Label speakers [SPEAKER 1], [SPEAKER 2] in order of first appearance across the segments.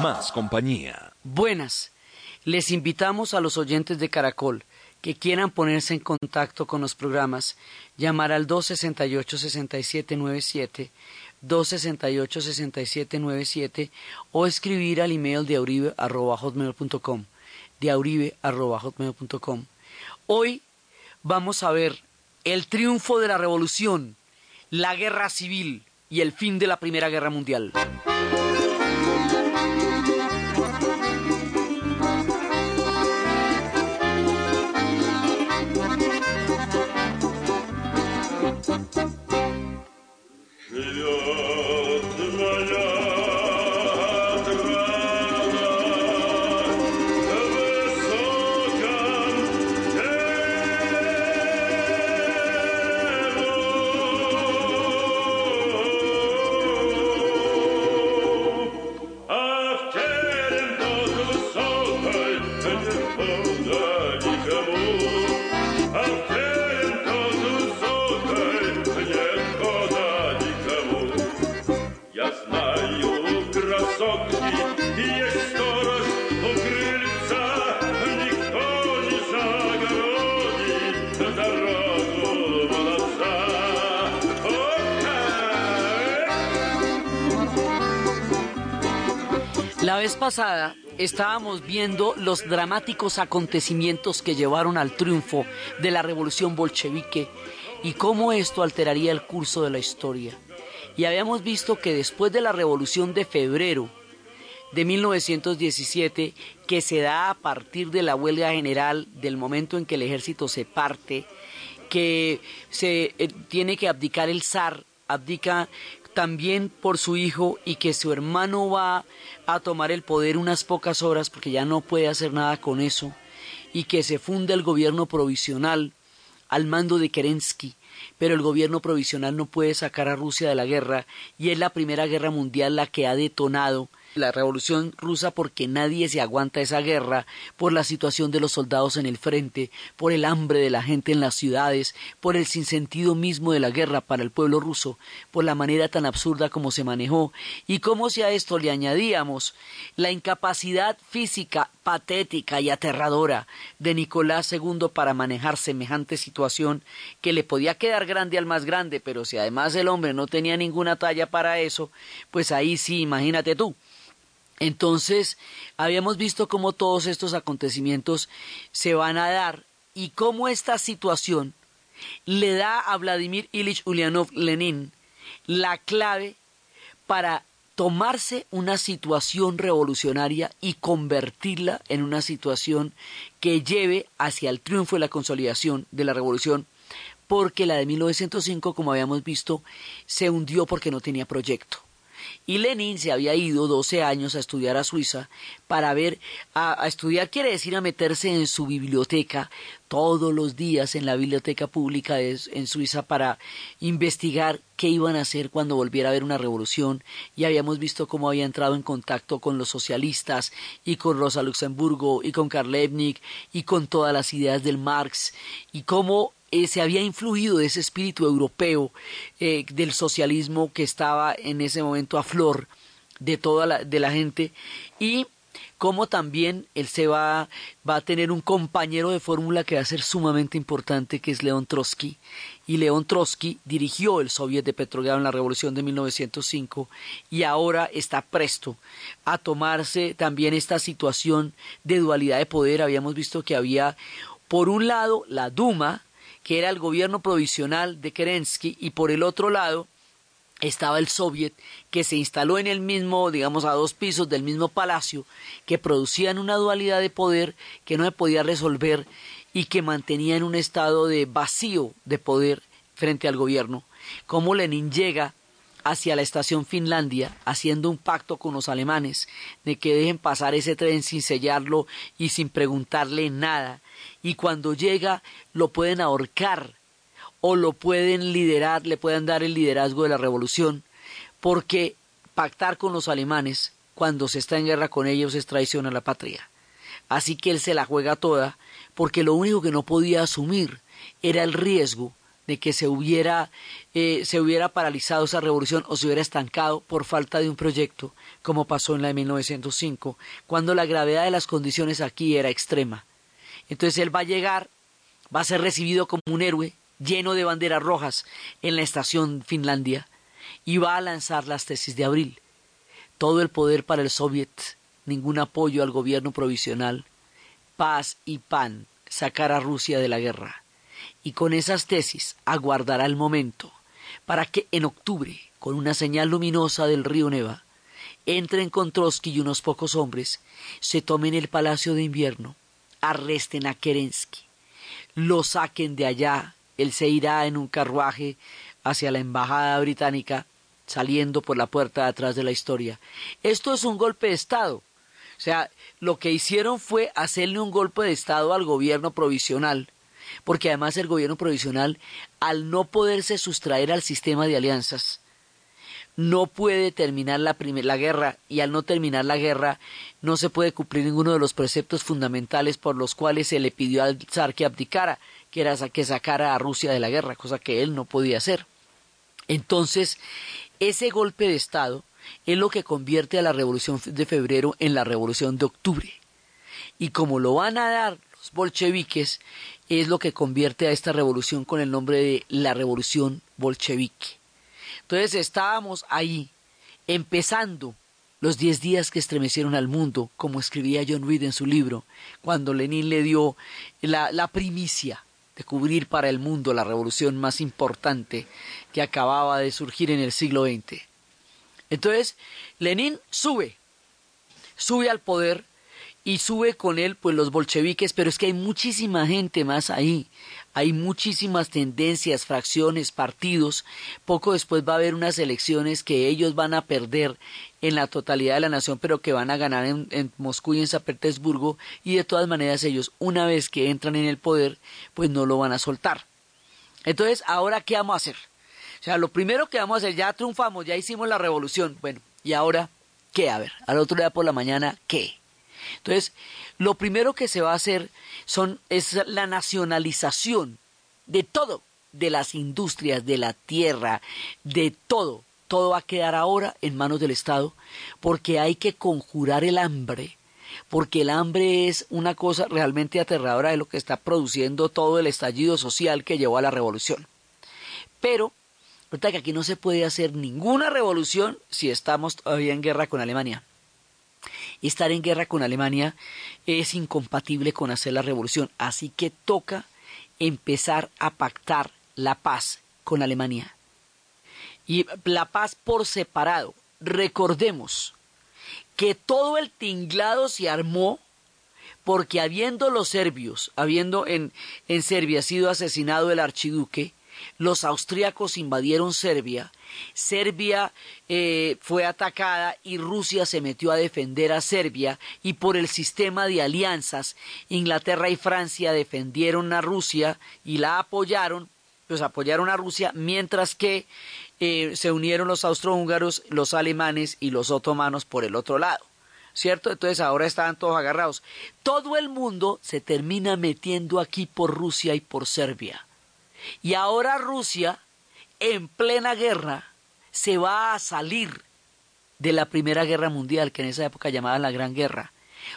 [SPEAKER 1] más compañía.
[SPEAKER 2] Buenas. Les invitamos a los oyentes de Caracol que quieran ponerse en contacto con los programas, llamar al 268-6797, 268-6797 o escribir al email de auribe.com, de Hoy vamos a ver el triunfo de la revolución, la guerra civil y el fin de la Primera Guerra Mundial. La vez pasada estábamos viendo los dramáticos acontecimientos que llevaron al triunfo de la revolución bolchevique y cómo esto alteraría el curso de la historia. Y habíamos visto que después de la revolución de febrero de 1917, que se da a partir de la huelga general, del momento en que el ejército se parte, que se eh, tiene que abdicar el zar, abdica también por su hijo y que su hermano va a tomar el poder unas pocas horas porque ya no puede hacer nada con eso y que se funda el gobierno provisional al mando de Kerensky, pero el gobierno provisional no puede sacar a Rusia de la guerra y es la Primera Guerra Mundial la que ha detonado la revolución rusa porque nadie se aguanta esa guerra, por la situación de los soldados en el frente, por el hambre de la gente en las ciudades, por el sinsentido mismo de la guerra para el pueblo ruso, por la manera tan absurda como se manejó, y cómo si a esto le añadíamos la incapacidad física patética y aterradora de Nicolás II para manejar semejante situación que le podía quedar grande al más grande, pero si además el hombre no tenía ninguna talla para eso, pues ahí sí, imagínate tú. Entonces, habíamos visto cómo todos estos acontecimientos se van a dar y cómo esta situación le da a Vladimir Ilich Ulyanov Lenin la clave para tomarse una situación revolucionaria y convertirla en una situación que lleve hacia el triunfo y la consolidación de la revolución, porque la de 1905, como habíamos visto, se hundió porque no tenía proyecto. Y Lenin se había ido 12 años a estudiar a Suiza para ver, a, estudiar quiere decir a meterse en su biblioteca todos los días en la biblioteca pública en Suiza para investigar qué iban a hacer cuando volviera a haber una revolución. Y habíamos visto cómo había entrado en contacto con los socialistas y con Rosa Luxemburgo y con Karl Liebknecht y con todas las ideas del Marx y cómo eh, se había influido de ese espíritu europeo eh, del socialismo que estaba en ese momento a flor de toda la, de la gente y como también él se va, va a tener un compañero de fórmula que va a ser sumamente importante, que es León Trotsky. Y León Trotsky dirigió el Soviet de Petrogrado en la Revolución de 1905 y ahora está presto a tomarse también esta situación de dualidad de poder. Habíamos visto que había, por un lado, la Duma, que era el gobierno provisional de Kerensky, y por el otro lado estaba el Soviet, que se instaló en el mismo, digamos, a dos pisos del mismo palacio, que producían una dualidad de poder que no se podía resolver y que mantenía en un estado de vacío de poder frente al gobierno. Como Lenin llega hacia la estación Finlandia, haciendo un pacto con los alemanes de que dejen pasar ese tren sin sellarlo y sin preguntarle nada, y cuando llega lo pueden ahorcar o lo pueden liderar, le pueden dar el liderazgo de la revolución, porque pactar con los alemanes cuando se está en guerra con ellos es traición a la patria. Así que él se la juega toda, porque lo único que no podía asumir era el riesgo de que se hubiera, eh, se hubiera paralizado esa revolución o se hubiera estancado por falta de un proyecto, como pasó en la de 1905, cuando la gravedad de las condiciones aquí era extrema. Entonces él va a llegar, va a ser recibido como un héroe, lleno de banderas rojas, en la estación Finlandia, y va a lanzar las tesis de abril. Todo el poder para el Soviet, ningún apoyo al gobierno provisional, paz y pan, sacar a Rusia de la guerra y con esas tesis aguardará el momento para que en octubre, con una señal luminosa del río Neva, entren con Trotsky y unos pocos hombres, se tomen el palacio de invierno, arresten a Kerensky, lo saquen de allá, él se irá en un carruaje hacia la embajada británica, saliendo por la puerta de atrás de la historia. Esto es un golpe de Estado. O sea, lo que hicieron fue hacerle un golpe de Estado al gobierno provisional porque además el gobierno provisional, al no poderse sustraer al sistema de alianzas, no puede terminar la, la guerra y al no terminar la guerra no se puede cumplir ninguno de los preceptos fundamentales por los cuales se le pidió al zar que abdicara, que era que sacara a Rusia de la guerra, cosa que él no podía hacer. Entonces, ese golpe de Estado es lo que convierte a la Revolución de Febrero en la Revolución de Octubre. Y como lo van a dar los bolcheviques, es lo que convierte a esta revolución con el nombre de la revolución bolchevique. Entonces estábamos ahí, empezando los diez días que estremecieron al mundo, como escribía John Reed en su libro, cuando Lenin le dio la, la primicia de cubrir para el mundo la revolución más importante que acababa de surgir en el siglo XX. Entonces, Lenin sube, sube al poder y sube con él pues los bolcheviques, pero es que hay muchísima gente más ahí, hay muchísimas tendencias, fracciones, partidos, poco después va a haber unas elecciones que ellos van a perder en la totalidad de la nación, pero que van a ganar en, en Moscú y en San Petersburgo, y de todas maneras ellos, una vez que entran en el poder, pues no lo van a soltar. Entonces, ahora, ¿qué vamos a hacer? O sea, lo primero que vamos a hacer, ya triunfamos, ya hicimos la revolución, bueno, y ahora, ¿qué? A ver, al otro día por la mañana, ¿qué? Entonces, lo primero que se va a hacer son, es la nacionalización de todo, de las industrias, de la tierra, de todo. Todo va a quedar ahora en manos del Estado porque hay que conjurar el hambre, porque el hambre es una cosa realmente aterradora de lo que está produciendo todo el estallido social que llevó a la revolución. Pero, ahorita que aquí no se puede hacer ninguna revolución si estamos todavía en guerra con Alemania estar en guerra con Alemania es incompatible con hacer la revolución. Así que toca empezar a pactar la paz con Alemania. Y la paz por separado. Recordemos que todo el tinglado se armó porque habiendo los serbios, habiendo en, en Serbia sido asesinado el archiduque, los austríacos invadieron Serbia, Serbia eh, fue atacada y Rusia se metió a defender a Serbia y por el sistema de alianzas Inglaterra y Francia defendieron a Rusia y la apoyaron, pues apoyaron a Rusia mientras que eh, se unieron los austrohúngaros, los alemanes y los otomanos por el otro lado. ¿cierto? Entonces ahora estaban todos agarrados. Todo el mundo se termina metiendo aquí por Rusia y por Serbia. Y ahora Rusia, en plena guerra, se va a salir de la Primera Guerra Mundial, que en esa época llamaban la Gran Guerra.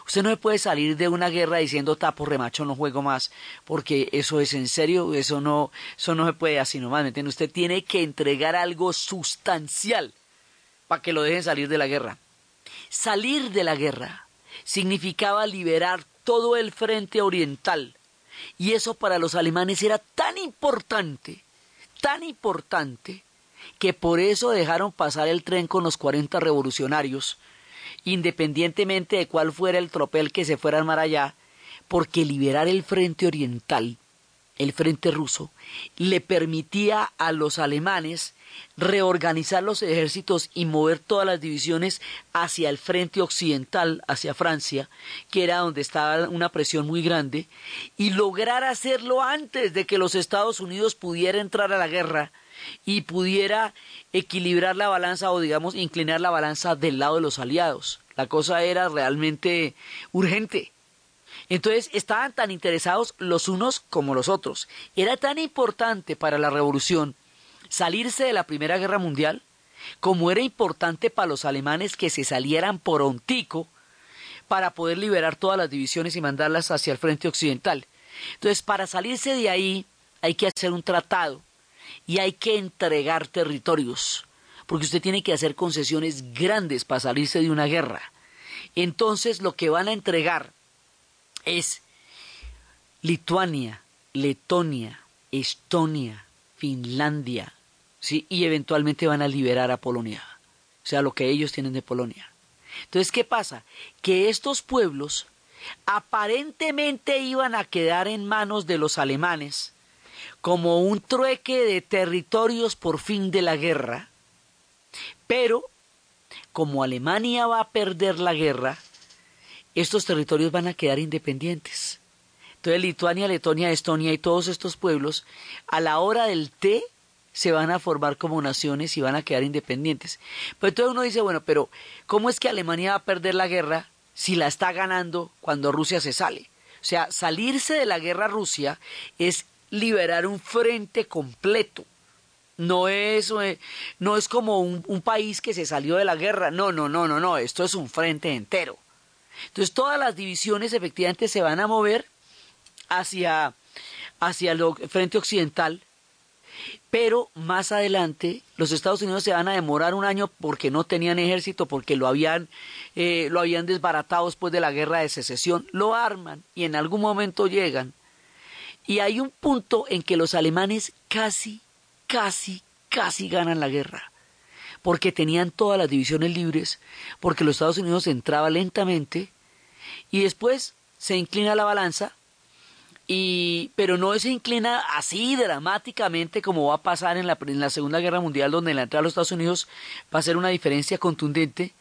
[SPEAKER 2] Usted no puede salir de una guerra diciendo tapo remacho no juego más, porque eso es en serio, eso no, eso no se puede así nomás, ¿me? Usted tiene que entregar algo sustancial para que lo dejen salir de la guerra. Salir de la guerra significaba liberar todo el frente oriental y eso para los alemanes era tan importante, tan importante, que por eso dejaron pasar el tren con los 40 revolucionarios, independientemente de cuál fuera el tropel que se fuera a armar allá, porque liberar el frente oriental, el frente ruso, le permitía a los alemanes reorganizar los ejércitos y mover todas las divisiones hacia el frente occidental, hacia Francia, que era donde estaba una presión muy grande, y lograr hacerlo antes de que los Estados Unidos pudiera entrar a la guerra y pudiera equilibrar la balanza o digamos inclinar la balanza del lado de los aliados. La cosa era realmente urgente. Entonces estaban tan interesados los unos como los otros. Era tan importante para la revolución salirse de la Primera Guerra Mundial como era importante para los alemanes que se salieran por ontico para poder liberar todas las divisiones y mandarlas hacia el frente occidental. Entonces, para salirse de ahí hay que hacer un tratado y hay que entregar territorios, porque usted tiene que hacer concesiones grandes para salirse de una guerra. Entonces, lo que van a entregar es Lituania, Letonia, Estonia, Finlandia, ¿sí? y eventualmente van a liberar a Polonia, o sea, lo que ellos tienen de Polonia. Entonces, ¿qué pasa? Que estos pueblos aparentemente iban a quedar en manos de los alemanes como un trueque de territorios por fin de la guerra, pero como Alemania va a perder la guerra, estos territorios van a quedar independientes. Entonces Lituania, Letonia, Estonia y todos estos pueblos, a la hora del té, se van a formar como naciones y van a quedar independientes. Pero entonces uno dice, bueno, pero ¿cómo es que Alemania va a perder la guerra si la está ganando cuando Rusia se sale? O sea, salirse de la guerra Rusia es liberar un frente completo. No es, eh, no es como un, un país que se salió de la guerra. No, no, no, no, no. Esto es un frente entero. Entonces todas las divisiones efectivamente se van a mover hacia, hacia el frente occidental pero más adelante los Estados Unidos se van a demorar un año porque no tenían ejército, porque lo habían, eh, lo habían desbaratado después de la guerra de secesión, lo arman y en algún momento llegan. Y hay un punto en que los alemanes casi, casi, casi ganan la guerra, porque tenían todas las divisiones libres, porque los Estados Unidos entraba lentamente y después se inclina la balanza y, pero no se inclina así dramáticamente como va a pasar en la, en la Segunda Guerra Mundial, donde la entrada de los Estados Unidos va a ser una diferencia contundente.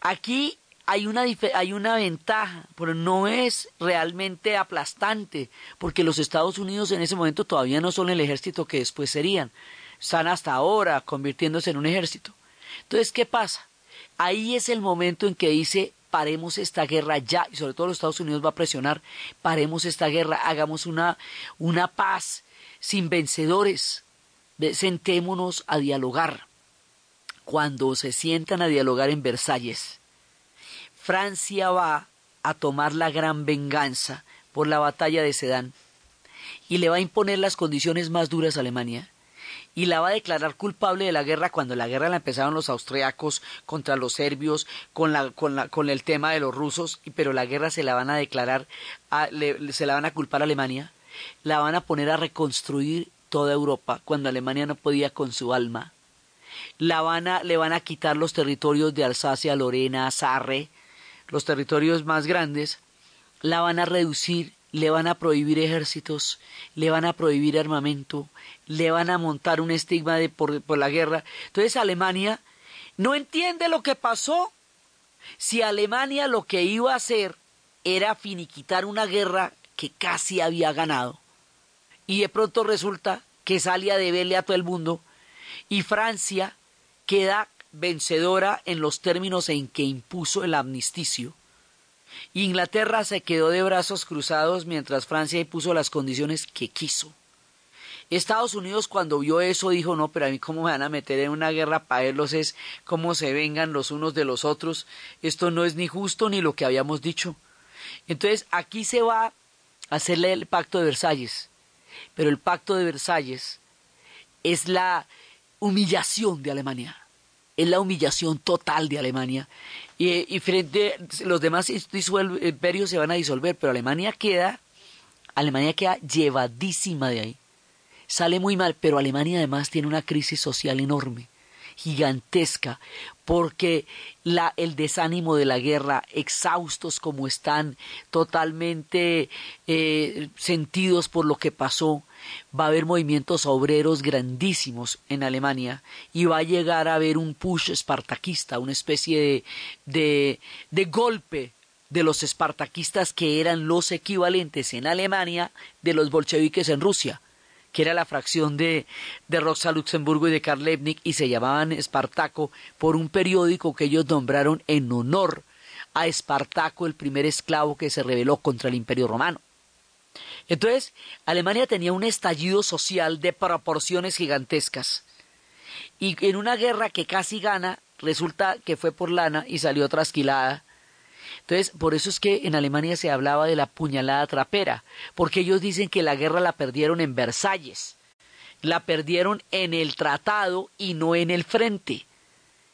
[SPEAKER 2] Aquí hay una, hay una ventaja, pero no es realmente aplastante, porque los Estados Unidos en ese momento todavía no son el ejército que después serían. Están hasta ahora convirtiéndose en un ejército. Entonces, ¿qué pasa? Ahí es el momento en que dice paremos esta guerra ya, y sobre todo los Estados Unidos va a presionar, paremos esta guerra, hagamos una, una paz sin vencedores, sentémonos a dialogar. Cuando se sientan a dialogar en Versalles, Francia va a tomar la gran venganza por la batalla de Sedán y le va a imponer las condiciones más duras a Alemania y la va a declarar culpable de la guerra cuando la guerra la empezaron los austriacos contra los serbios con la, con la, con el tema de los rusos pero la guerra se la van a declarar se la van a culpar a Alemania la van a poner a reconstruir toda Europa cuando Alemania no podía con su alma. La van a, le van a quitar los territorios de Alsacia, Lorena, Sarre, los territorios más grandes, la van a reducir le van a prohibir ejércitos, le van a prohibir armamento, le van a montar un estigma de por, la guerra. Entonces Alemania no entiende lo que pasó. Si Alemania lo que iba a hacer era finiquitar una guerra que casi había ganado, y de pronto resulta que sale a deberle a todo el mundo, y Francia queda vencedora en los términos en que impuso el amnisticio, Inglaterra se quedó de brazos cruzados mientras Francia impuso las condiciones que quiso. Estados Unidos cuando vio eso dijo, no, pero a mí cómo me van a meter en una guerra para verlos es cómo se vengan los unos de los otros. Esto no es ni justo ni lo que habíamos dicho. Entonces aquí se va a hacerle el pacto de Versalles. Pero el pacto de Versalles es la humillación de Alemania. Es la humillación total de Alemania y, frente los demás imperios se van a disolver, pero Alemania queda, Alemania queda llevadísima de ahí. Sale muy mal, pero Alemania además tiene una crisis social enorme gigantesca, porque la, el desánimo de la guerra, exhaustos como están, totalmente eh, sentidos por lo que pasó, va a haber movimientos obreros grandísimos en Alemania y va a llegar a haber un push espartaquista, una especie de, de, de golpe de los espartaquistas que eran los equivalentes en Alemania de los bolcheviques en Rusia que era la fracción de, de Rosa Luxemburgo y de Karl Lebnik, y se llamaban Espartaco por un periódico que ellos nombraron en honor a Espartaco, el primer esclavo que se rebeló contra el imperio romano. Entonces, Alemania tenía un estallido social de proporciones gigantescas. Y en una guerra que casi gana, resulta que fue por lana y salió trasquilada. Entonces, por eso es que en Alemania se hablaba de la puñalada trapera, porque ellos dicen que la guerra la perdieron en Versalles, la perdieron en el tratado y no en el frente,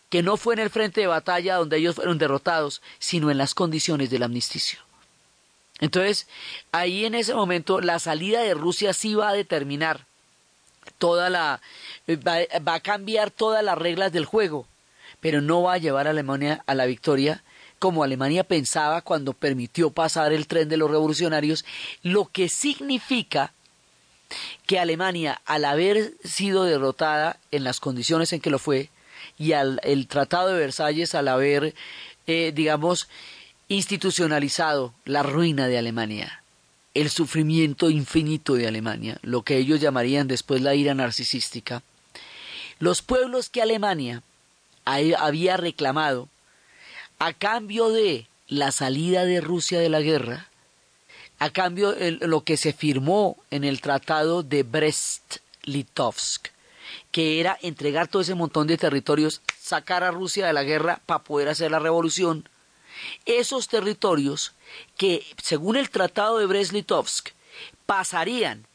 [SPEAKER 2] que no fue en el frente de batalla donde ellos fueron derrotados, sino en las condiciones del amnisticio. Entonces, ahí en ese momento la salida de Rusia sí va a determinar toda la va, a cambiar todas las reglas del juego, pero no va a llevar a Alemania a la victoria como Alemania pensaba cuando permitió pasar el tren de los revolucionarios, lo que significa que Alemania, al haber sido derrotada en las condiciones en que lo fue, y al el Tratado de Versalles, al haber, eh, digamos, institucionalizado la ruina de Alemania, el sufrimiento infinito de Alemania, lo que ellos llamarían después la ira narcisística, los pueblos que Alemania había reclamado a cambio de la salida de Rusia de la guerra, a cambio de lo que se firmó en el Tratado de Brest-Litovsk, que era entregar todo ese montón de territorios, sacar a Rusia de la guerra para poder hacer la revolución, esos territorios que, según el Tratado de Brest-Litovsk, pasarían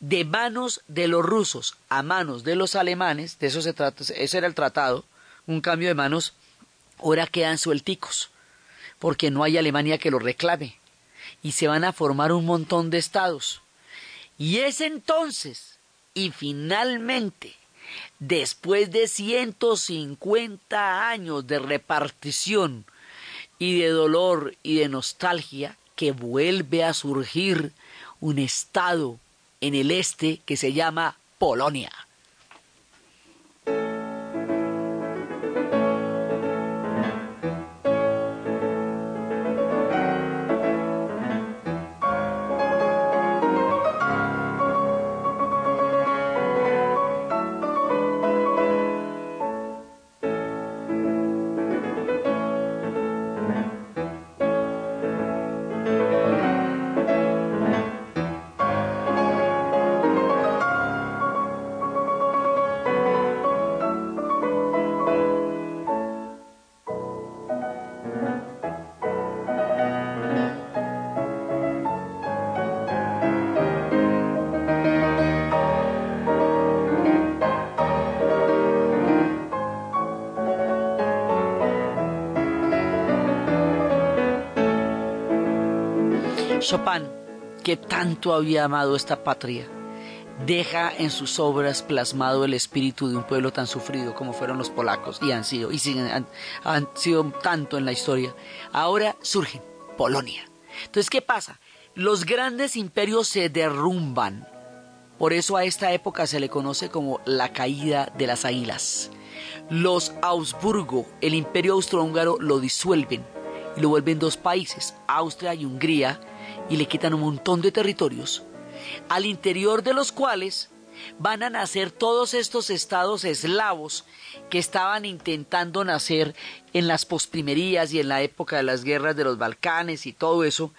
[SPEAKER 2] de manos de los rusos a manos de los alemanes, de eso se trata, ese era el tratado, un cambio de manos, ahora quedan suelticos, porque no hay Alemania que los reclame, y se van a formar un montón de estados. Y es entonces, y finalmente, después de 150 años de repartición y de dolor y de nostalgia, que vuelve a surgir un estado en el este que se llama Polonia. Había amado esta patria, deja en sus obras plasmado el espíritu de un pueblo tan sufrido como fueron los polacos y han sido y siguen, han, sido tanto en la historia. Ahora surgen Polonia. Entonces, ¿qué pasa? Los grandes imperios se derrumban. Por eso a esta época se le conoce como la caída de las águilas. Los Augsburgo, el imperio austrohúngaro, lo disuelven y lo vuelven dos países, Austria y Hungría, y le quitan un montón de territorios, al interior de los cuales van a nacer todos estos estados eslavos que estaban intentando nacer en las posprimerías y en la época de las guerras de los Balcanes y todo eso,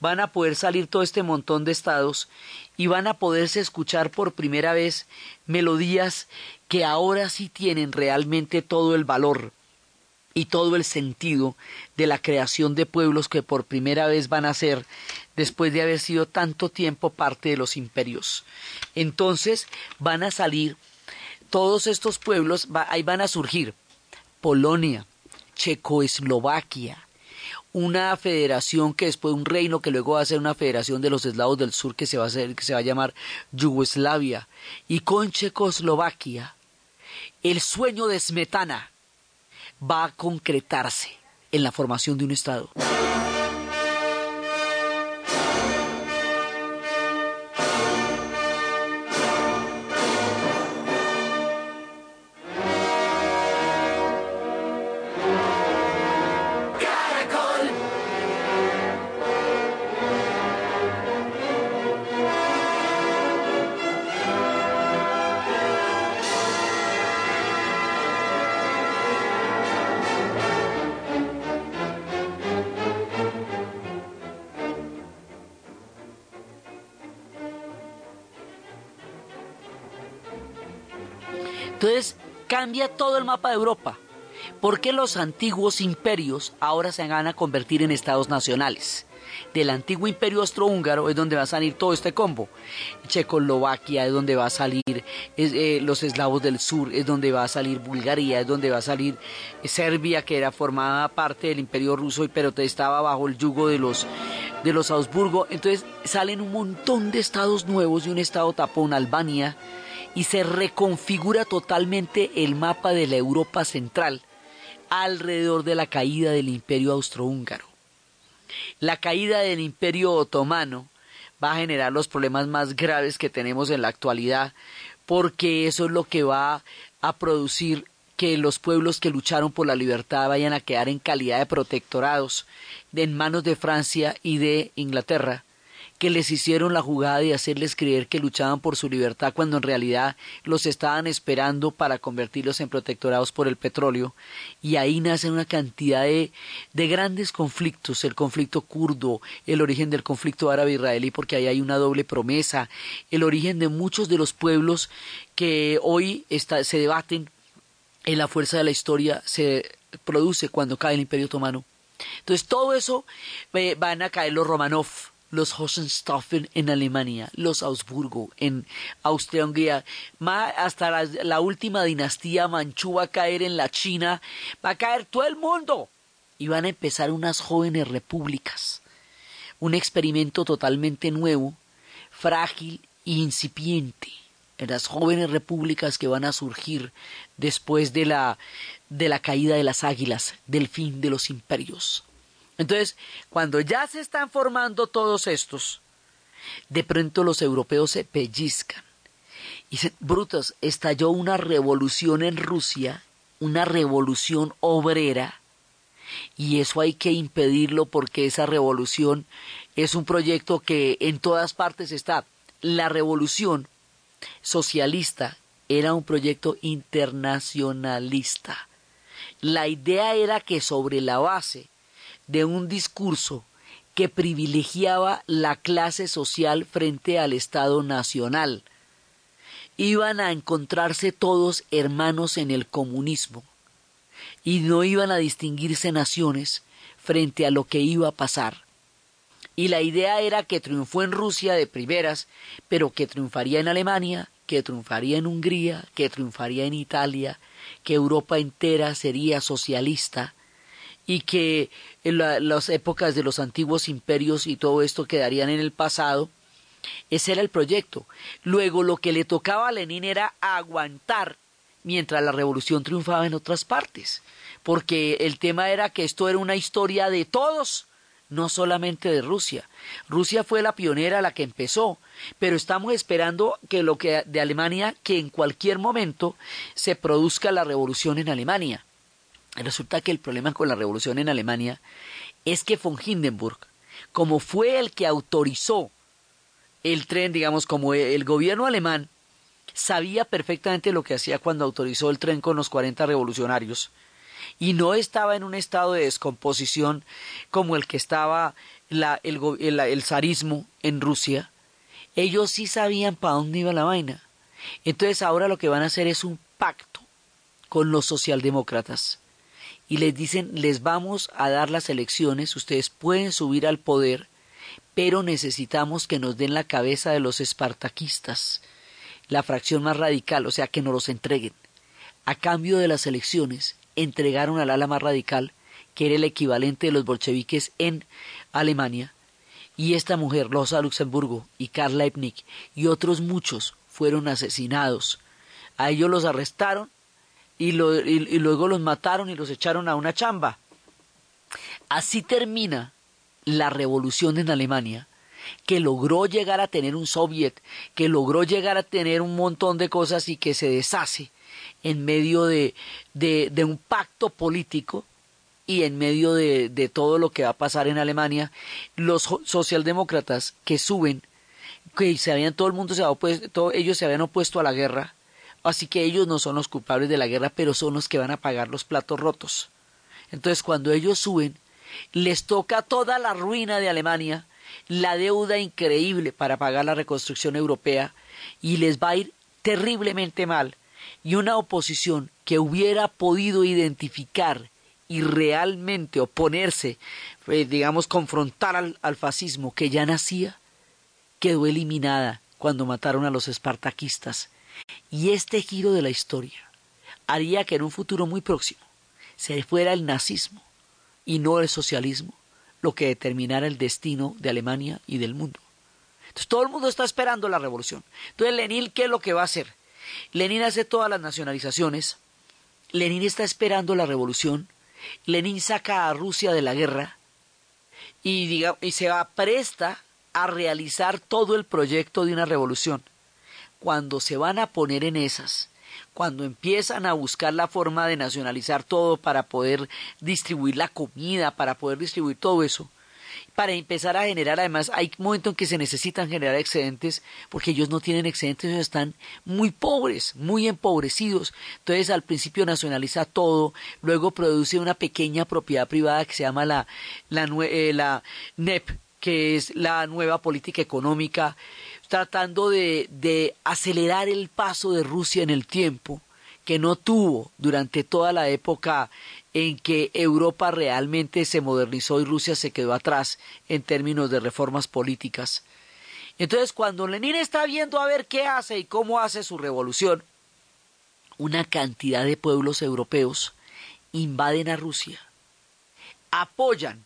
[SPEAKER 2] van a poder salir todo este montón de estados y van a poderse escuchar por primera vez melodías que ahora sí tienen realmente todo el valor y todo el sentido de la creación de pueblos que por primera vez van a ser después de haber sido tanto tiempo parte de los imperios. Entonces van a salir todos estos pueblos, ahí van a surgir Polonia, Checoslovaquia, una federación que después un reino que luego va a ser una federación de los eslavos del sur que se va a hacer, que se va a llamar Yugoslavia y con Checoslovaquia el sueño de Smetana va a concretarse en la formación de un estado. Entonces cambia todo el mapa de Europa. porque los antiguos imperios ahora se van a convertir en estados nacionales? Del antiguo imperio austrohúngaro es donde va a salir todo este combo. Checoslovaquia es donde va a salir eh, los eslavos del sur, es donde va a salir Bulgaria, es donde va a salir Serbia, que era formada parte del imperio ruso, pero estaba bajo el yugo de los, de los Augsburgo. Entonces salen un montón de estados nuevos y un estado tapón, Albania, y se reconfigura totalmente el mapa de la Europa central alrededor de la caída del imperio austrohúngaro. La caída del imperio otomano va a generar los problemas más graves que tenemos en la actualidad, porque eso es lo que va a producir que los pueblos que lucharon por la libertad vayan a quedar en calidad de protectorados en manos de Francia y de Inglaterra, que les hicieron la jugada de hacerles creer que luchaban por su libertad cuando en realidad los estaban esperando para convertirlos en protectorados por el petróleo. Y ahí nace una cantidad de, de grandes conflictos, el conflicto kurdo, el origen del conflicto árabe-israelí, porque ahí hay una doble promesa, el origen de muchos de los pueblos que hoy se debaten en la fuerza de la historia, se produce cuando cae el imperio otomano. Entonces todo eso eh, van a caer los Romanov, los Hohenstaufen en Alemania, los Augsburgo en Austria-Hungría, hasta la, última dinastía manchú va a caer en la China, va a caer todo el mundo y van a empezar unas jóvenes repúblicas. Un experimento totalmente nuevo, frágil e incipiente en las jóvenes repúblicas que van a surgir después de la, de la caída de las águilas, del fin de los imperios. Entonces, cuando ya se están formando todos estos, de pronto los europeos se pellizcan. Y dicen, brutos, estalló una revolución en Rusia, una revolución obrera, y eso hay que impedirlo porque esa revolución es un proyecto que en todas partes está. La revolución socialista era un proyecto internacionalista. La idea era que sobre la base de un discurso que privilegiaba la clase social frente al Estado nacional. Iban a encontrarse todos hermanos en el comunismo y no iban a distinguirse naciones frente a lo que iba a pasar. Y la idea era que triunfó en Rusia de primeras, pero que triunfaría en Alemania, que triunfaría en Hungría, que triunfaría en Italia, que Europa entera sería socialista, y que en las épocas de los antiguos imperios y todo esto quedarían en el pasado. Ese era el proyecto. Luego lo que le tocaba a Lenin era aguantar mientras la revolución triunfaba en otras partes, porque el tema era que esto era una historia de todos, no solamente de Rusia. Rusia fue la pionera, la que empezó, pero estamos esperando que lo que de Alemania que en cualquier momento se produzca la revolución en Alemania. Resulta que el problema con la revolución en Alemania es que von Hindenburg, como fue el que autorizó el tren, digamos, como el gobierno alemán, sabía perfectamente lo que hacía cuando autorizó el tren con los 40 revolucionarios y no estaba en un estado de descomposición como el que estaba el, el zarismo en Rusia, ellos sí sabían para dónde iba la vaina. Entonces ahora lo que van a hacer es un pacto con los socialdemócratas y les dicen les vamos a dar las elecciones, ustedes pueden subir al poder, pero necesitamos que nos den la cabeza de los espartaquistas, la fracción más radical, o sea, que nos los entreguen. A cambio de las elecciones, entregaron al ala más radical, que era el equivalente de los bolcheviques en Alemania, y esta mujer, Rosa Luxemburgo y Karl Leibniz y otros muchos fueron asesinados. A ellos los arrestaron y, luego los mataron y los echaron a una chamba. Así termina la revolución en Alemania, que logró llegar a tener un soviet, que logró llegar a tener un montón de cosas y que se deshace en medio de, de, un pacto político y en medio de, de, todo lo que va a pasar en Alemania, los socialdemócratas que suben, que se habían, todo el mundo se opuesto, ellos se habían opuesto a la guerra, Así que ellos no son los culpables de la guerra, pero son los que van a pagar los platos rotos. Entonces, cuando ellos suben, les toca toda la ruina de Alemania, la deuda increíble para pagar la reconstrucción europea, y les va a ir terriblemente mal, y una oposición que hubiera podido identificar y realmente oponerse, eh, digamos, confrontar al, al fascismo que ya nacía, quedó eliminada cuando mataron a los espartaquistas. Y este giro de la historia haría que en un futuro muy próximo se fuera el nazismo y no el socialismo lo que determinara el destino de Alemania y del mundo. Entonces todo el mundo está esperando la revolución. Entonces Lenin, ¿qué es lo que va a hacer? Lenin hace todas las nacionalizaciones, Lenin está esperando la revolución, Lenin saca a Rusia de la guerra y, diga, y se apresta a realizar todo el proyecto de una revolución. Cuando se van a poner en esas, cuando empiezan a buscar la forma de nacionalizar todo para poder distribuir la comida, para poder distribuir todo eso, para empezar a generar, además, hay momentos en que se necesitan generar excedentes, porque ellos no tienen excedentes, ellos están muy pobres, muy empobrecidos. Entonces, al principio nacionaliza todo, luego produce una pequeña propiedad privada que se llama la, la, eh, la NEP, que es la nueva política económica tratando de, de acelerar el paso de Rusia en el tiempo que no tuvo durante toda la época en que Europa realmente se modernizó y Rusia se quedó atrás en términos de reformas políticas. Entonces, cuando Lenin está viendo a ver qué hace y cómo hace su revolución, una cantidad de pueblos europeos invaden a Rusia, apoyan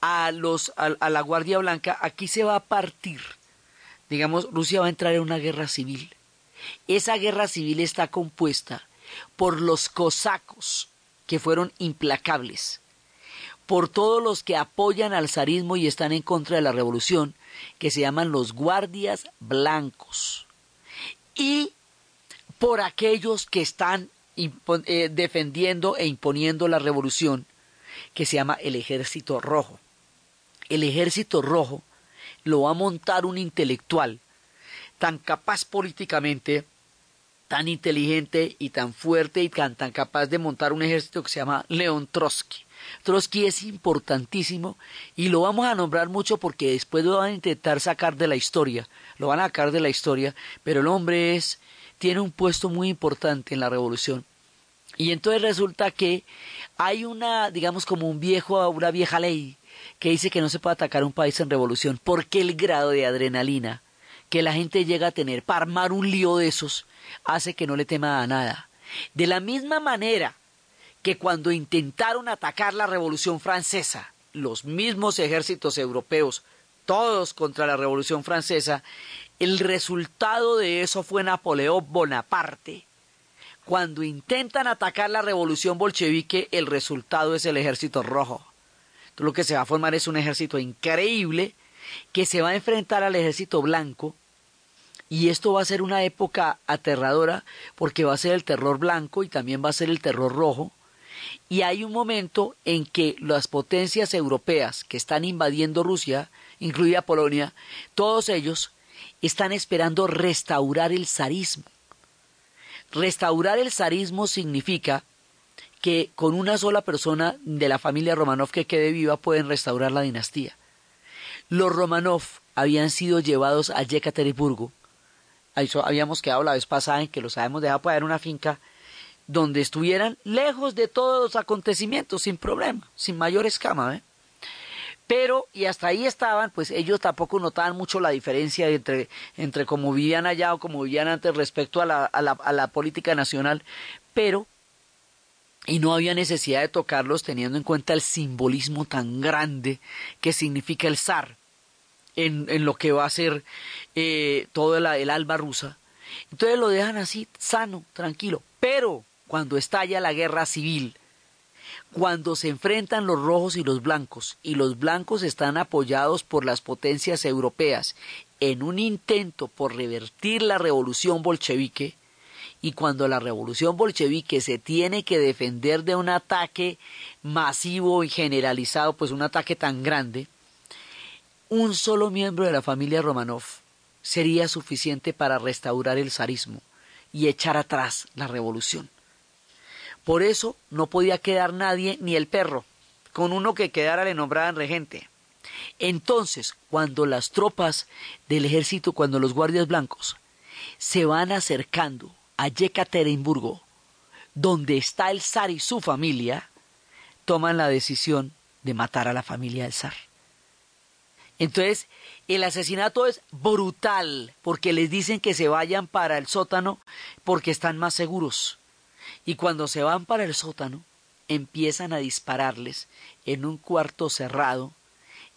[SPEAKER 2] a los a la Guardia Blanca, aquí se va a partir digamos, Rusia va a entrar en una guerra civil. Esa guerra civil está compuesta por los cosacos, que fueron implacables, por todos los que apoyan al zarismo y están en contra de la revolución, que se llaman los guardias blancos, y por aquellos que están eh, defendiendo e imponiendo la revolución, que se llama el ejército rojo. El ejército rojo lo va a montar un intelectual tan capaz políticamente, tan inteligente y tan fuerte y tan, tan capaz de montar un ejército que se llama León Trotsky. Trotsky es importantísimo y lo vamos a nombrar mucho porque después lo van a intentar sacar de la historia, lo van a sacar de la historia, pero el hombre es tiene un puesto muy importante en la revolución. Y entonces resulta que hay una, digamos como un viejo, una vieja ley que dice que no se puede atacar un país en revolución porque el grado de adrenalina que la gente llega a tener para armar un lío de esos hace que no le tema a nada. De la misma manera que cuando intentaron atacar la Revolución Francesa, los mismos ejércitos europeos, todos contra la Revolución Francesa, el resultado de eso fue Napoleón Bonaparte. Cuando intentan atacar la Revolución Bolchevique, el resultado es el ejército rojo lo que se va a formar es un ejército increíble que se va a enfrentar al ejército blanco y esto va a ser una época aterradora porque va a ser el terror blanco y también va a ser el terror rojo. Y hay un momento en que las potencias europeas que están invadiendo Rusia, incluida Polonia, todos ellos están esperando restaurar el zarismo. Restaurar el zarismo significa que con una sola persona de la familia Romanov que quede viva pueden restaurar la dinastía. Los Romanov habían sido llevados a Yekaterinburgo. Habíamos quedado la vez pasada en que los habíamos dejado para una finca donde estuvieran lejos de todos los acontecimientos, sin problema, sin mayor escama. ¿eh? Pero, y hasta ahí estaban, pues ellos tampoco notaban mucho la diferencia entre, entre cómo vivían allá o cómo vivían antes respecto a la, a la, a la política nacional, pero y no había necesidad de tocarlos teniendo en cuenta el simbolismo tan grande que significa el zar en, en lo que va a ser eh, todo el, alba rusa. Entonces lo dejan así, sano, tranquilo. Pero cuando estalla la guerra civil, cuando se enfrentan los rojos y los blancos, y los blancos están apoyados por las potencias europeas en un intento por revertir la revolución bolchevique, y cuando la revolución bolchevique se tiene que defender de un ataque masivo y generalizado, pues un ataque tan grande, un solo miembro de la familia Romanov sería suficiente para restaurar el zarismo y echar atrás la revolución. Por eso no podía quedar nadie, ni el perro, con uno que quedara le nombraban regente. Entonces, cuando las tropas del ejército, cuando los guardias blancos se van acercando a Yekaterinburgo, donde está el zar y su familia, toman la decisión de matar a la familia del zar. Entonces, el asesinato es brutal, porque les dicen que se vayan para el sótano porque están más seguros. Y cuando se van para el sótano, empiezan a dispararles en un cuarto cerrado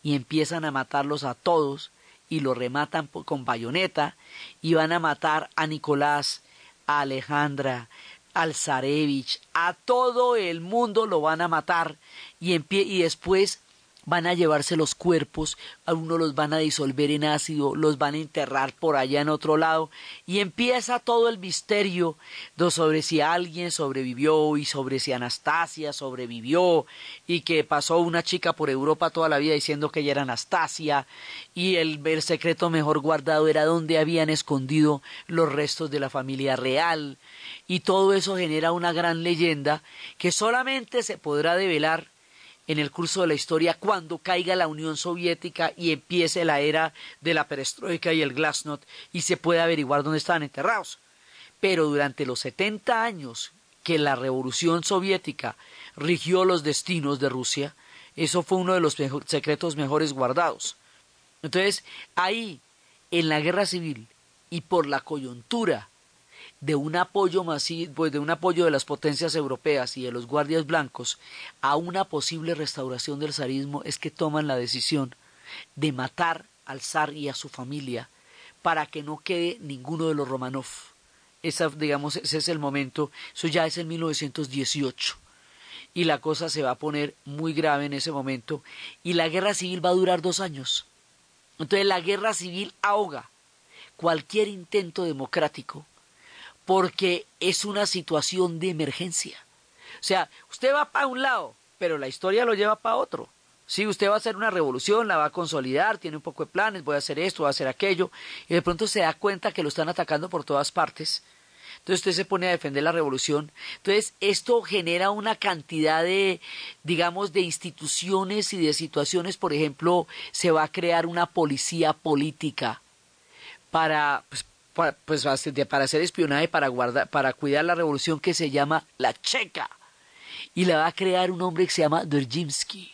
[SPEAKER 2] y empiezan a matarlos a todos y lo rematan con bayoneta y van a matar a Nicolás, Alejandra, al Zarevich, a todo el mundo lo van a matar. Y, y después van a llevarse los cuerpos, a uno los van a disolver en ácido, los van a enterrar por allá en otro lado, y empieza todo el misterio sobre si alguien sobrevivió y sobre si Anastasia sobrevivió, y que pasó una chica por Europa toda la vida diciendo que ella era Anastasia, y el, el secreto mejor guardado era donde habían escondido los restos de la familia real, y todo eso genera una gran leyenda que solamente se podrá develar en el curso de la historia cuando caiga la Unión Soviética y empiece la era de la perestroika y el glasnost y se puede averiguar dónde estaban enterrados. Pero durante los 70 años que la revolución soviética rigió los destinos de Rusia, eso fue uno de los secretos mejores guardados. Entonces, ahí, en la guerra civil y por la coyuntura de un apoyo masivo, pues de un apoyo de las potencias europeas y de los guardias blancos a una posible restauración del zarismo es que toman la decisión de matar al zar y a su familia para que no quede ninguno de los Romanov. Esa, digamos, ese es el momento, eso ya es en 1918 y la cosa se va a poner muy grave en ese momento y la guerra civil va a durar dos años. Entonces la guerra civil ahoga cualquier intento democrático porque es una situación de emergencia. O sea, usted va para un lado, pero la historia lo lleva para otro. Si usted va a hacer una revolución, la va a consolidar, tiene un poco de planes, voy a hacer esto, voy a hacer aquello, y de pronto se da cuenta que lo están atacando por todas partes. Entonces usted se pone a defender la revolución. Entonces esto genera una cantidad de, digamos, de instituciones y de situaciones. Por ejemplo, se va a crear una policía política para, pues, para, pues, para hacer espionaje, para, guardar, para cuidar la revolución que se llama la Checa. Y la va a crear un hombre que se llama Dzerzhinsky.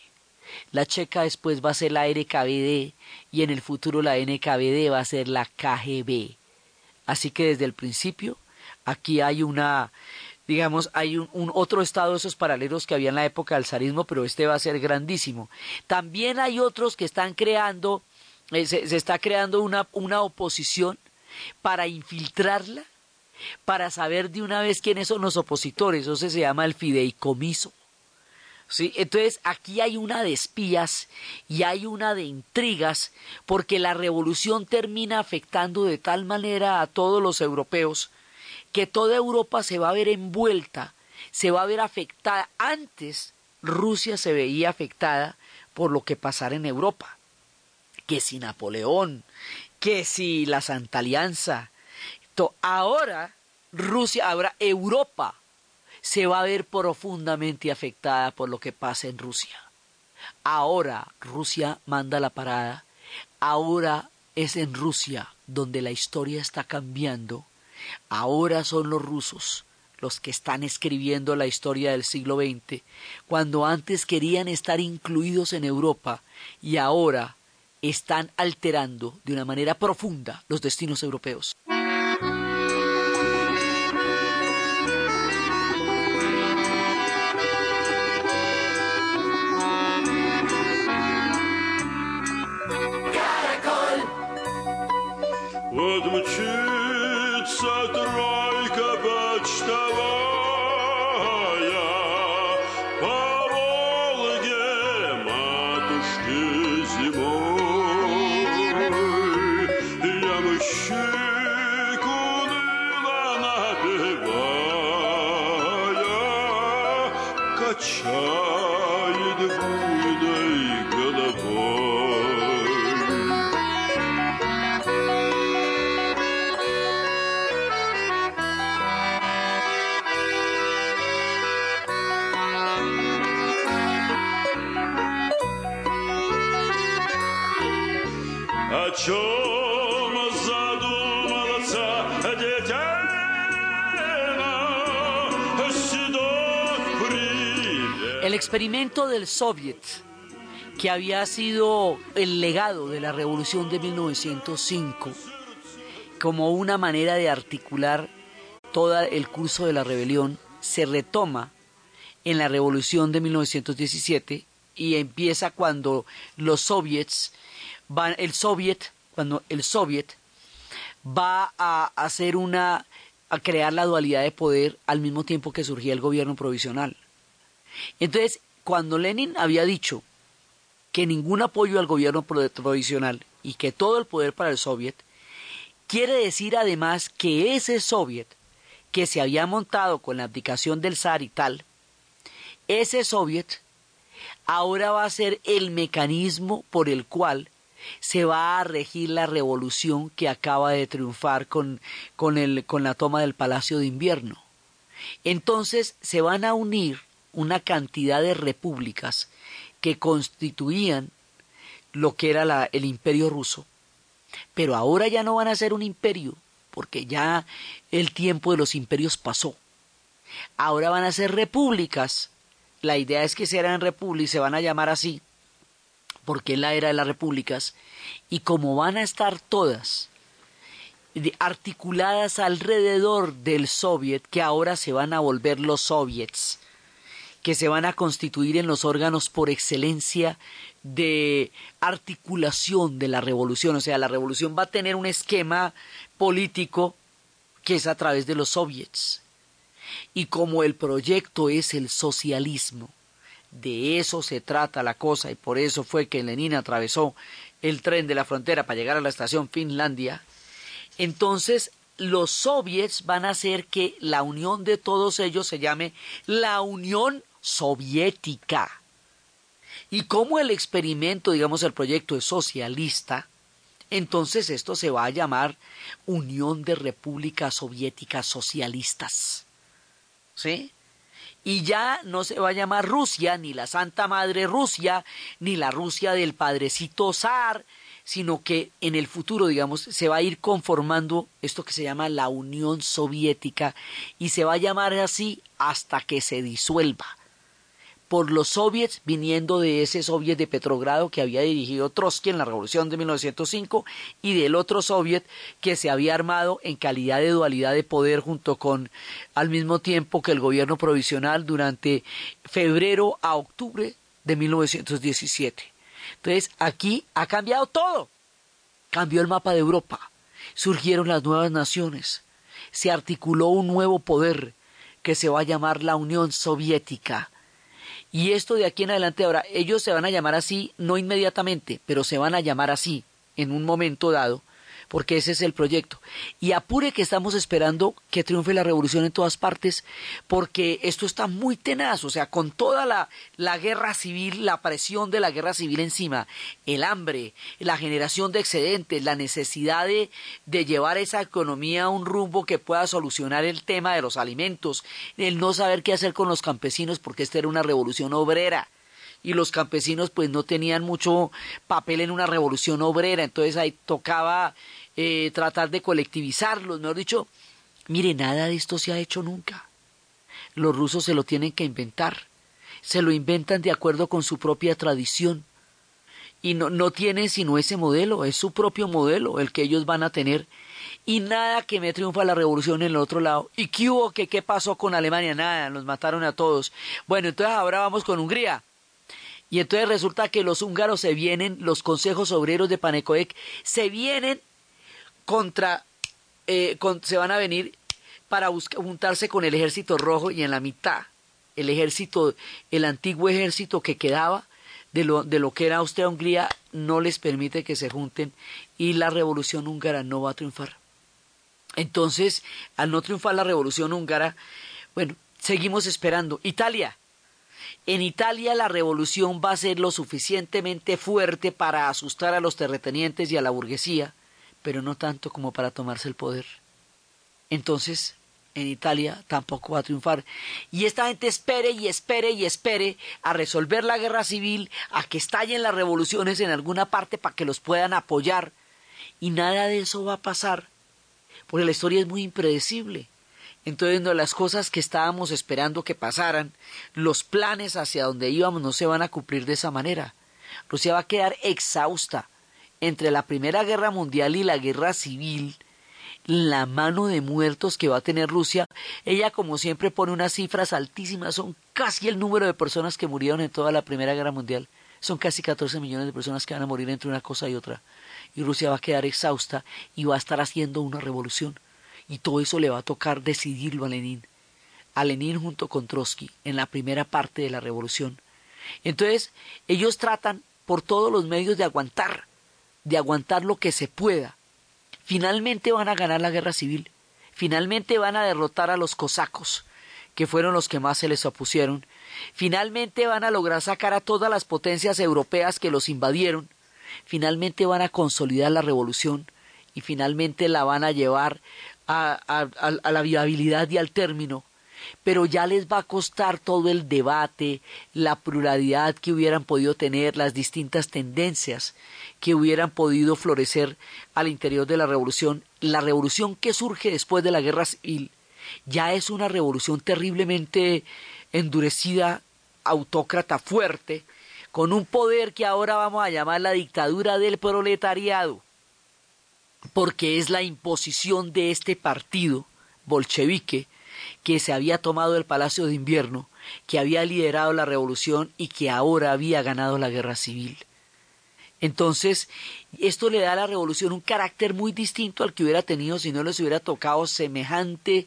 [SPEAKER 2] La Checa después va a ser la NKVD y en el futuro la NKVD va a ser la KGB. Así que desde el principio aquí hay una, digamos, hay un, otro estado de esos paralelos que había en la época del zarismo, pero este va a ser grandísimo. También hay otros que están creando, eh, se, se, está creando una, una oposición para infiltrarla, para saber de una vez quiénes son los opositores. Eso se llama el fideicomiso. ¿Sí? Entonces aquí hay una de espías y hay una de intrigas porque la revolución termina afectando de tal manera a todos los europeos que toda Europa se va a ver envuelta, se va a ver afectada. Antes Rusia se veía afectada por lo que pasara en Europa, que si Napoleón, que si la Santa Alianza, ahora Rusia, ahora Europa se va a ver profundamente afectada por lo que pasa en Rusia. Ahora Rusia manda la parada, ahora es en Rusia donde la historia está cambiando, ahora son los rusos los que están escribiendo la historia del siglo XX, cuando antes querían estar incluidos en Europa y ahora están alterando de una manera profunda los destinos europeos. El experimento del Soviet, que había sido el legado de la revolución de 1905, como una manera de articular todo el curso de la rebelión, se retoma en la revolución de 1917 y empieza cuando los soviets el soviet, cuando el soviet va a hacer una, a crear la dualidad de poder al mismo tiempo que surgía el gobierno provisional. Entonces, cuando Lenin había dicho que ningún apoyo al gobierno provisional y que todo el poder para el soviet, quiere decir además que ese soviet que se había montado con la abdicación del zar y tal, ese soviet ahora va a ser el mecanismo por el cual se va a regir la revolución que acaba de triunfar con, con, el, con la toma del Palacio de Invierno. Entonces se van a unir una cantidad de repúblicas que constituían lo que era el imperio ruso, pero ahora ya no van a ser un imperio, porque ya el tiempo de los imperios pasó. Ahora van a ser repúblicas. La idea es que serán repúblicas, se van a llamar así, porque es la era de las repúblicas, y como van a estar todas articuladas alrededor del soviet, que ahora se van a volver los soviets, que se van a constituir en los órganos por excelencia de articulación de la revolución. O sea, la revolución va a tener un esquema político que es a través de los soviets. Y como el proyecto es el socialismo, de eso se trata la cosa y por eso fue que Lenin atravesó el tren de la frontera para llegar a la estación Finlandia. Entonces los soviets van a hacer que la unión de todos ellos se llame la Unión Soviética. Y como el experimento, digamos, el proyecto es socialista, entonces esto se va a llamar Unión de Repúblicas Soviéticas Socialistas. ¿Sí? Y ya no se va a llamar Rusia, ni la Santa Madre Rusia, ni la Rusia del Padrecito Zar, sino que en el futuro, digamos, se va a ir conformando esto que se llama la Unión Soviética y se va a llamar así hasta que se disuelva por los soviets viniendo de ese soviet de Petrogrado que había dirigido Trotsky en la revolución de 1905 y del otro soviet que se había armado en calidad de dualidad de poder junto con al mismo tiempo que el gobierno provisional durante febrero a octubre de 1917. Entonces aquí ha cambiado todo. Cambió el mapa de Europa, surgieron las nuevas naciones, se articuló un nuevo poder que se va a llamar la Unión Soviética y esto de aquí en adelante ahora, ellos se van a llamar así, no inmediatamente, pero se van a llamar así en un momento dado, porque ese es el proyecto. Y apure que estamos esperando que triunfe la revolución en todas partes, porque esto está muy tenaz, o sea, con toda la, la guerra civil, la presión de la guerra civil encima, el hambre, la generación de excedentes, la necesidad de, de llevar esa economía a un rumbo que pueda solucionar el tema de los alimentos, el no saber qué hacer con los campesinos, porque esta era una revolución obrera y los campesinos pues no tenían mucho papel en una revolución obrera, entonces ahí tocaba eh, tratar de colectivizarlos, mejor dicho, mire, nada de esto se ha hecho nunca. Los rusos se lo tienen que inventar, se lo inventan de acuerdo con su propia tradición y no, no tienen sino ese modelo, es su propio modelo el que ellos van a tener y nada que me triunfa la revolución en el otro lado. ¿Y qué hubo? ¿Qué, qué pasó con Alemania? Nada, nos mataron a todos. Bueno, entonces ahora vamos con Hungría. Y entonces resulta que los húngaros se vienen, los consejos obreros de Panecoec, se vienen contra, eh, se van a venir para juntarse con el ejército rojo y en la mitad el ejército, el antiguo ejército que quedaba de lo, de lo que era Austria-Hungría no les permite que se junten y la revolución húngara no va a triunfar. Entonces, al no triunfar la revolución húngara, bueno, seguimos esperando. Italia, en Italia la revolución va a ser lo suficientemente fuerte para asustar a los terratenientes y a la burguesía, pero no tanto como para tomarse el poder. Entonces, en Italia tampoco va a triunfar. Y esta gente espere y espere y espere a resolver la guerra civil, a que estallen las revoluciones en alguna parte para que los puedan apoyar. Y nada de eso va a pasar, porque la historia es muy impredecible. Entonces no, las cosas que estábamos esperando que pasaran, los planes hacia donde íbamos no se van a cumplir de esa manera. Rusia va a quedar exhausta entre la Primera Guerra Mundial y la Guerra Civil, la mano de muertos que va a tener Rusia, ella como siempre pone unas cifras altísimas, son casi el número de personas que murieron en toda la Primera Guerra Mundial, son casi 14 millones de personas que van a morir entre una cosa y otra, y Rusia va a quedar exhausta y va a estar haciendo una revolución, y todo eso le va a tocar decidirlo a Lenin, a Lenin junto con Trotsky en la primera parte de la revolución. Entonces, ellos tratan por todos los medios de aguantar, de aguantar lo que se pueda. Finalmente van a ganar la guerra civil, finalmente van a derrotar a los cosacos, que fueron los que más se les opusieron, finalmente van a lograr sacar a todas las potencias europeas que los invadieron, finalmente van a consolidar la revolución y finalmente la van a llevar a, la viabilidad y al término pero ya les va a costar todo el debate, la pluralidad que hubieran podido tener, las distintas tendencias que hubieran podido florecer al interior de la revolución. La revolución que surge después de la guerra civil ya es una revolución terriblemente endurecida, autócrata, fuerte, con un poder que ahora vamos a llamar la dictadura del proletariado, porque es la imposición de este partido bolchevique que se había tomado el Palacio de Invierno, que había liderado la revolución y que ahora había ganado la guerra civil. Entonces, esto le da a la revolución un carácter muy distinto al que hubiera tenido si no les hubiera tocado semejante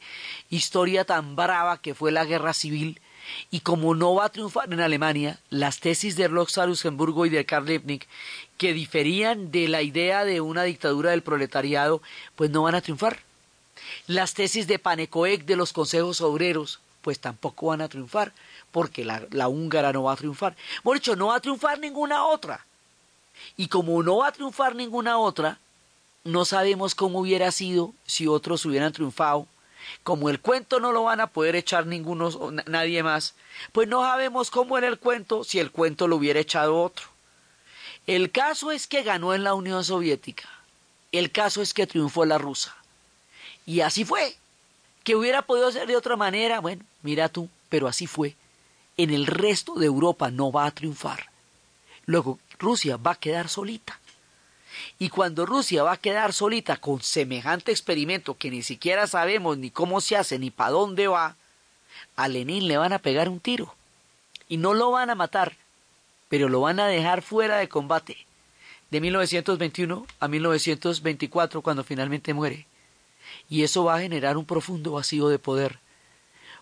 [SPEAKER 2] historia tan brava que fue la guerra civil. Y como no va a triunfar en Alemania, las tesis de Rosa Luxemburgo y de Karl Liebknecht, que diferían de la idea de una dictadura del proletariado, pues no van a triunfar. Las tesis de Panecoec de los consejos obreros, pues tampoco van a triunfar, porque la, húngara no va a triunfar. Por dicho, no va a triunfar ninguna otra. Y como no va a triunfar ninguna otra, no sabemos cómo hubiera sido si otros hubieran triunfado. Como el cuento no lo van a poder echar ninguno, nadie más, pues no sabemos cómo era el cuento si el cuento lo hubiera echado otro. El caso es que ganó en la Unión Soviética. El caso es que triunfó la rusa. Y así fue. Que hubiera podido ser de otra manera, bueno, mira tú, pero así fue. En el resto de Europa no va a triunfar. Luego, Rusia va a quedar solita. Y cuando Rusia va a quedar solita con semejante experimento que ni siquiera sabemos ni cómo se hace ni para dónde va, a Lenin le van a pegar un tiro. Y no lo van a matar, pero lo van a dejar fuera de combate. De 1921 a 1924, cuando finalmente muere y eso va a generar un profundo vacío de poder.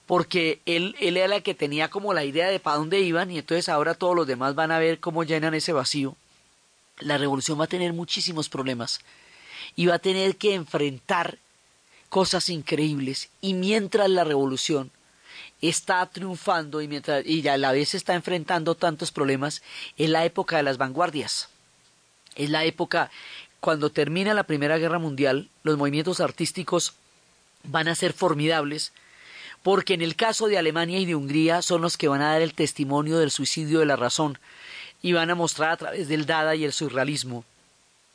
[SPEAKER 2] Porque él, él era el que tenía como la idea de para dónde iban y entonces ahora todos los demás van a ver cómo llenan ese vacío. La revolución va a tener muchísimos problemas y va a tener que enfrentar cosas increíbles y mientras la revolución está triunfando y mientras y a la vez está enfrentando tantos problemas es la época de las vanguardias es la época cuando termina la Primera Guerra Mundial, los movimientos artísticos van a ser formidables, porque en el caso de Alemania y de Hungría son los que van a dar el testimonio del suicidio de la razón y van a mostrar a través del Dada y el surrealismo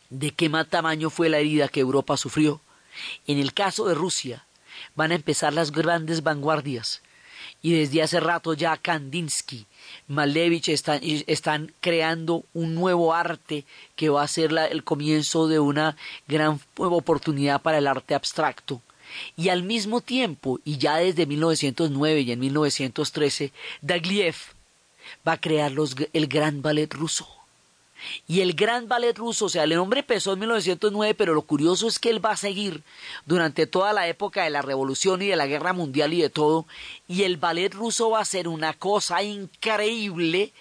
[SPEAKER 2] de qué más tamaño fue la herida que Europa sufrió. En el caso de Rusia van a empezar las grandes vanguardias y desde hace rato ya Kandinsky, Malevich están, creando un nuevo arte que va a ser el comienzo de una gran oportunidad para el arte abstracto. Y al mismo tiempo, y ya desde 1909 y en 1913, Dagliev va a crear el gran ballet ruso. Y el gran ballet ruso, o sea, el hombre empezó en 1909, pero lo curioso es que él va a seguir durante toda la época de la revolución y de la guerra mundial y de todo, y el ballet ruso va a ser una cosa increíble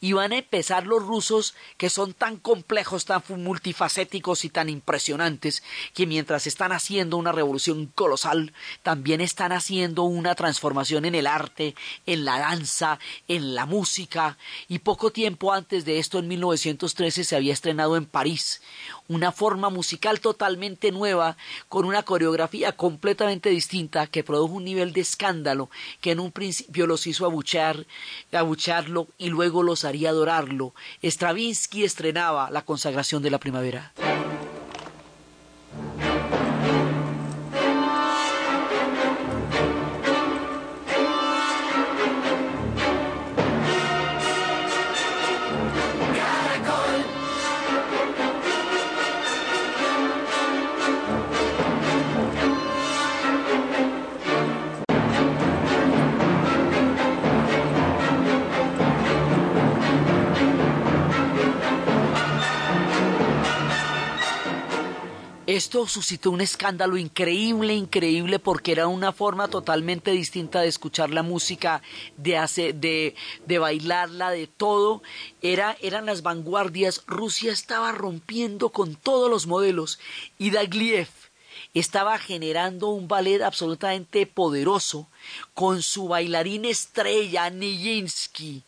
[SPEAKER 2] y van a empezar los rusos que son tan complejos, tan multifacéticos y tan impresionantes que mientras están haciendo una revolución colosal, también están haciendo una transformación en el arte, en la danza, en la música y poco tiempo antes de esto en 1913 se había estrenado en París una forma musical totalmente nueva con una coreografía completamente distinta que produjo un nivel de escándalo que en un principio los hizo abuchear, abucharlo y luego los haría adorarlo. Stravinsky estrenaba la consagración de la primavera. Esto suscitó un escándalo increíble, increíble, porque era una forma totalmente distinta de escuchar la música, de, hacer, de, de bailarla, de todo. Era, eran las vanguardias. Rusia estaba rompiendo con todos los modelos. Y Dagliev estaba generando un ballet absolutamente poderoso con su bailarín estrella, Nijinsky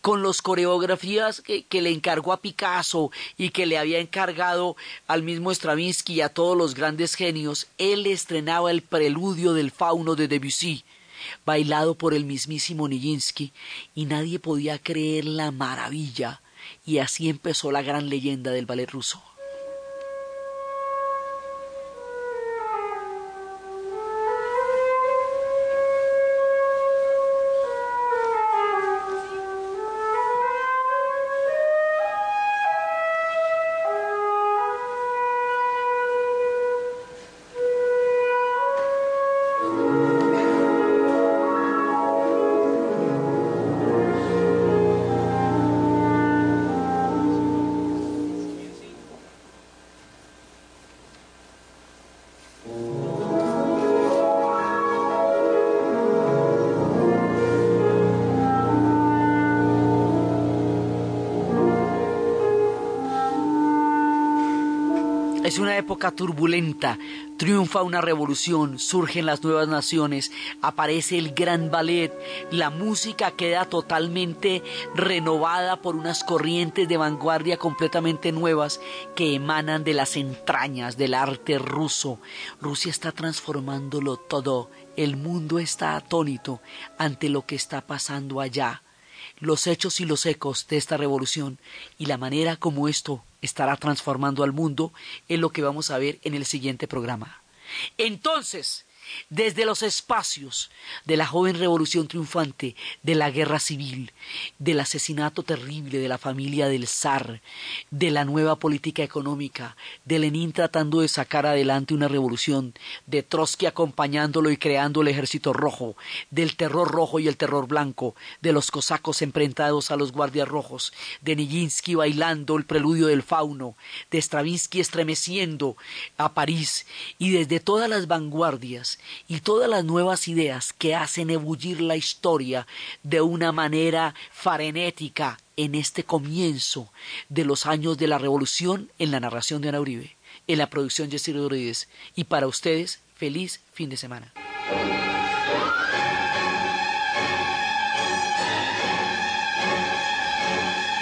[SPEAKER 2] con las coreografías que, le encargó a Picasso y que le había encargado al mismo Stravinsky y a todos los grandes genios, él estrenaba el preludio del fauno de Debussy, bailado por el mismísimo Nijinsky, y nadie podía creer la maravilla, y así empezó la gran leyenda del ballet ruso. Es una época turbulenta, triunfa una revolución, surgen las nuevas naciones, aparece el gran ballet, la música queda totalmente renovada por unas corrientes de vanguardia completamente nuevas que emanan de las entrañas del arte ruso. Rusia está transformándolo todo, el mundo está atónito ante lo que está pasando allá los hechos y los ecos de esta revolución y la manera como esto estará transformando al mundo es lo que vamos a ver en el siguiente programa. Entonces, desde los espacios de la joven revolución triunfante, de la guerra civil, del asesinato terrible de la familia del zar, de la nueva política económica, de Lenin tratando de sacar adelante una revolución, de Trotsky acompañándolo y creando el ejército rojo, del terror rojo y el terror blanco, de los cosacos enfrentados a los guardias rojos, de Nijinsky bailando el preludio del fauno, de Stravinsky estremeciendo a París y desde todas las vanguardias y todas las nuevas ideas que hacen ebullir la historia de una manera frenética en este comienzo de los años de la revolución en la narración de Ana Uribe, en la producción de Jessy Rodríguez. Y para ustedes, feliz fin de semana.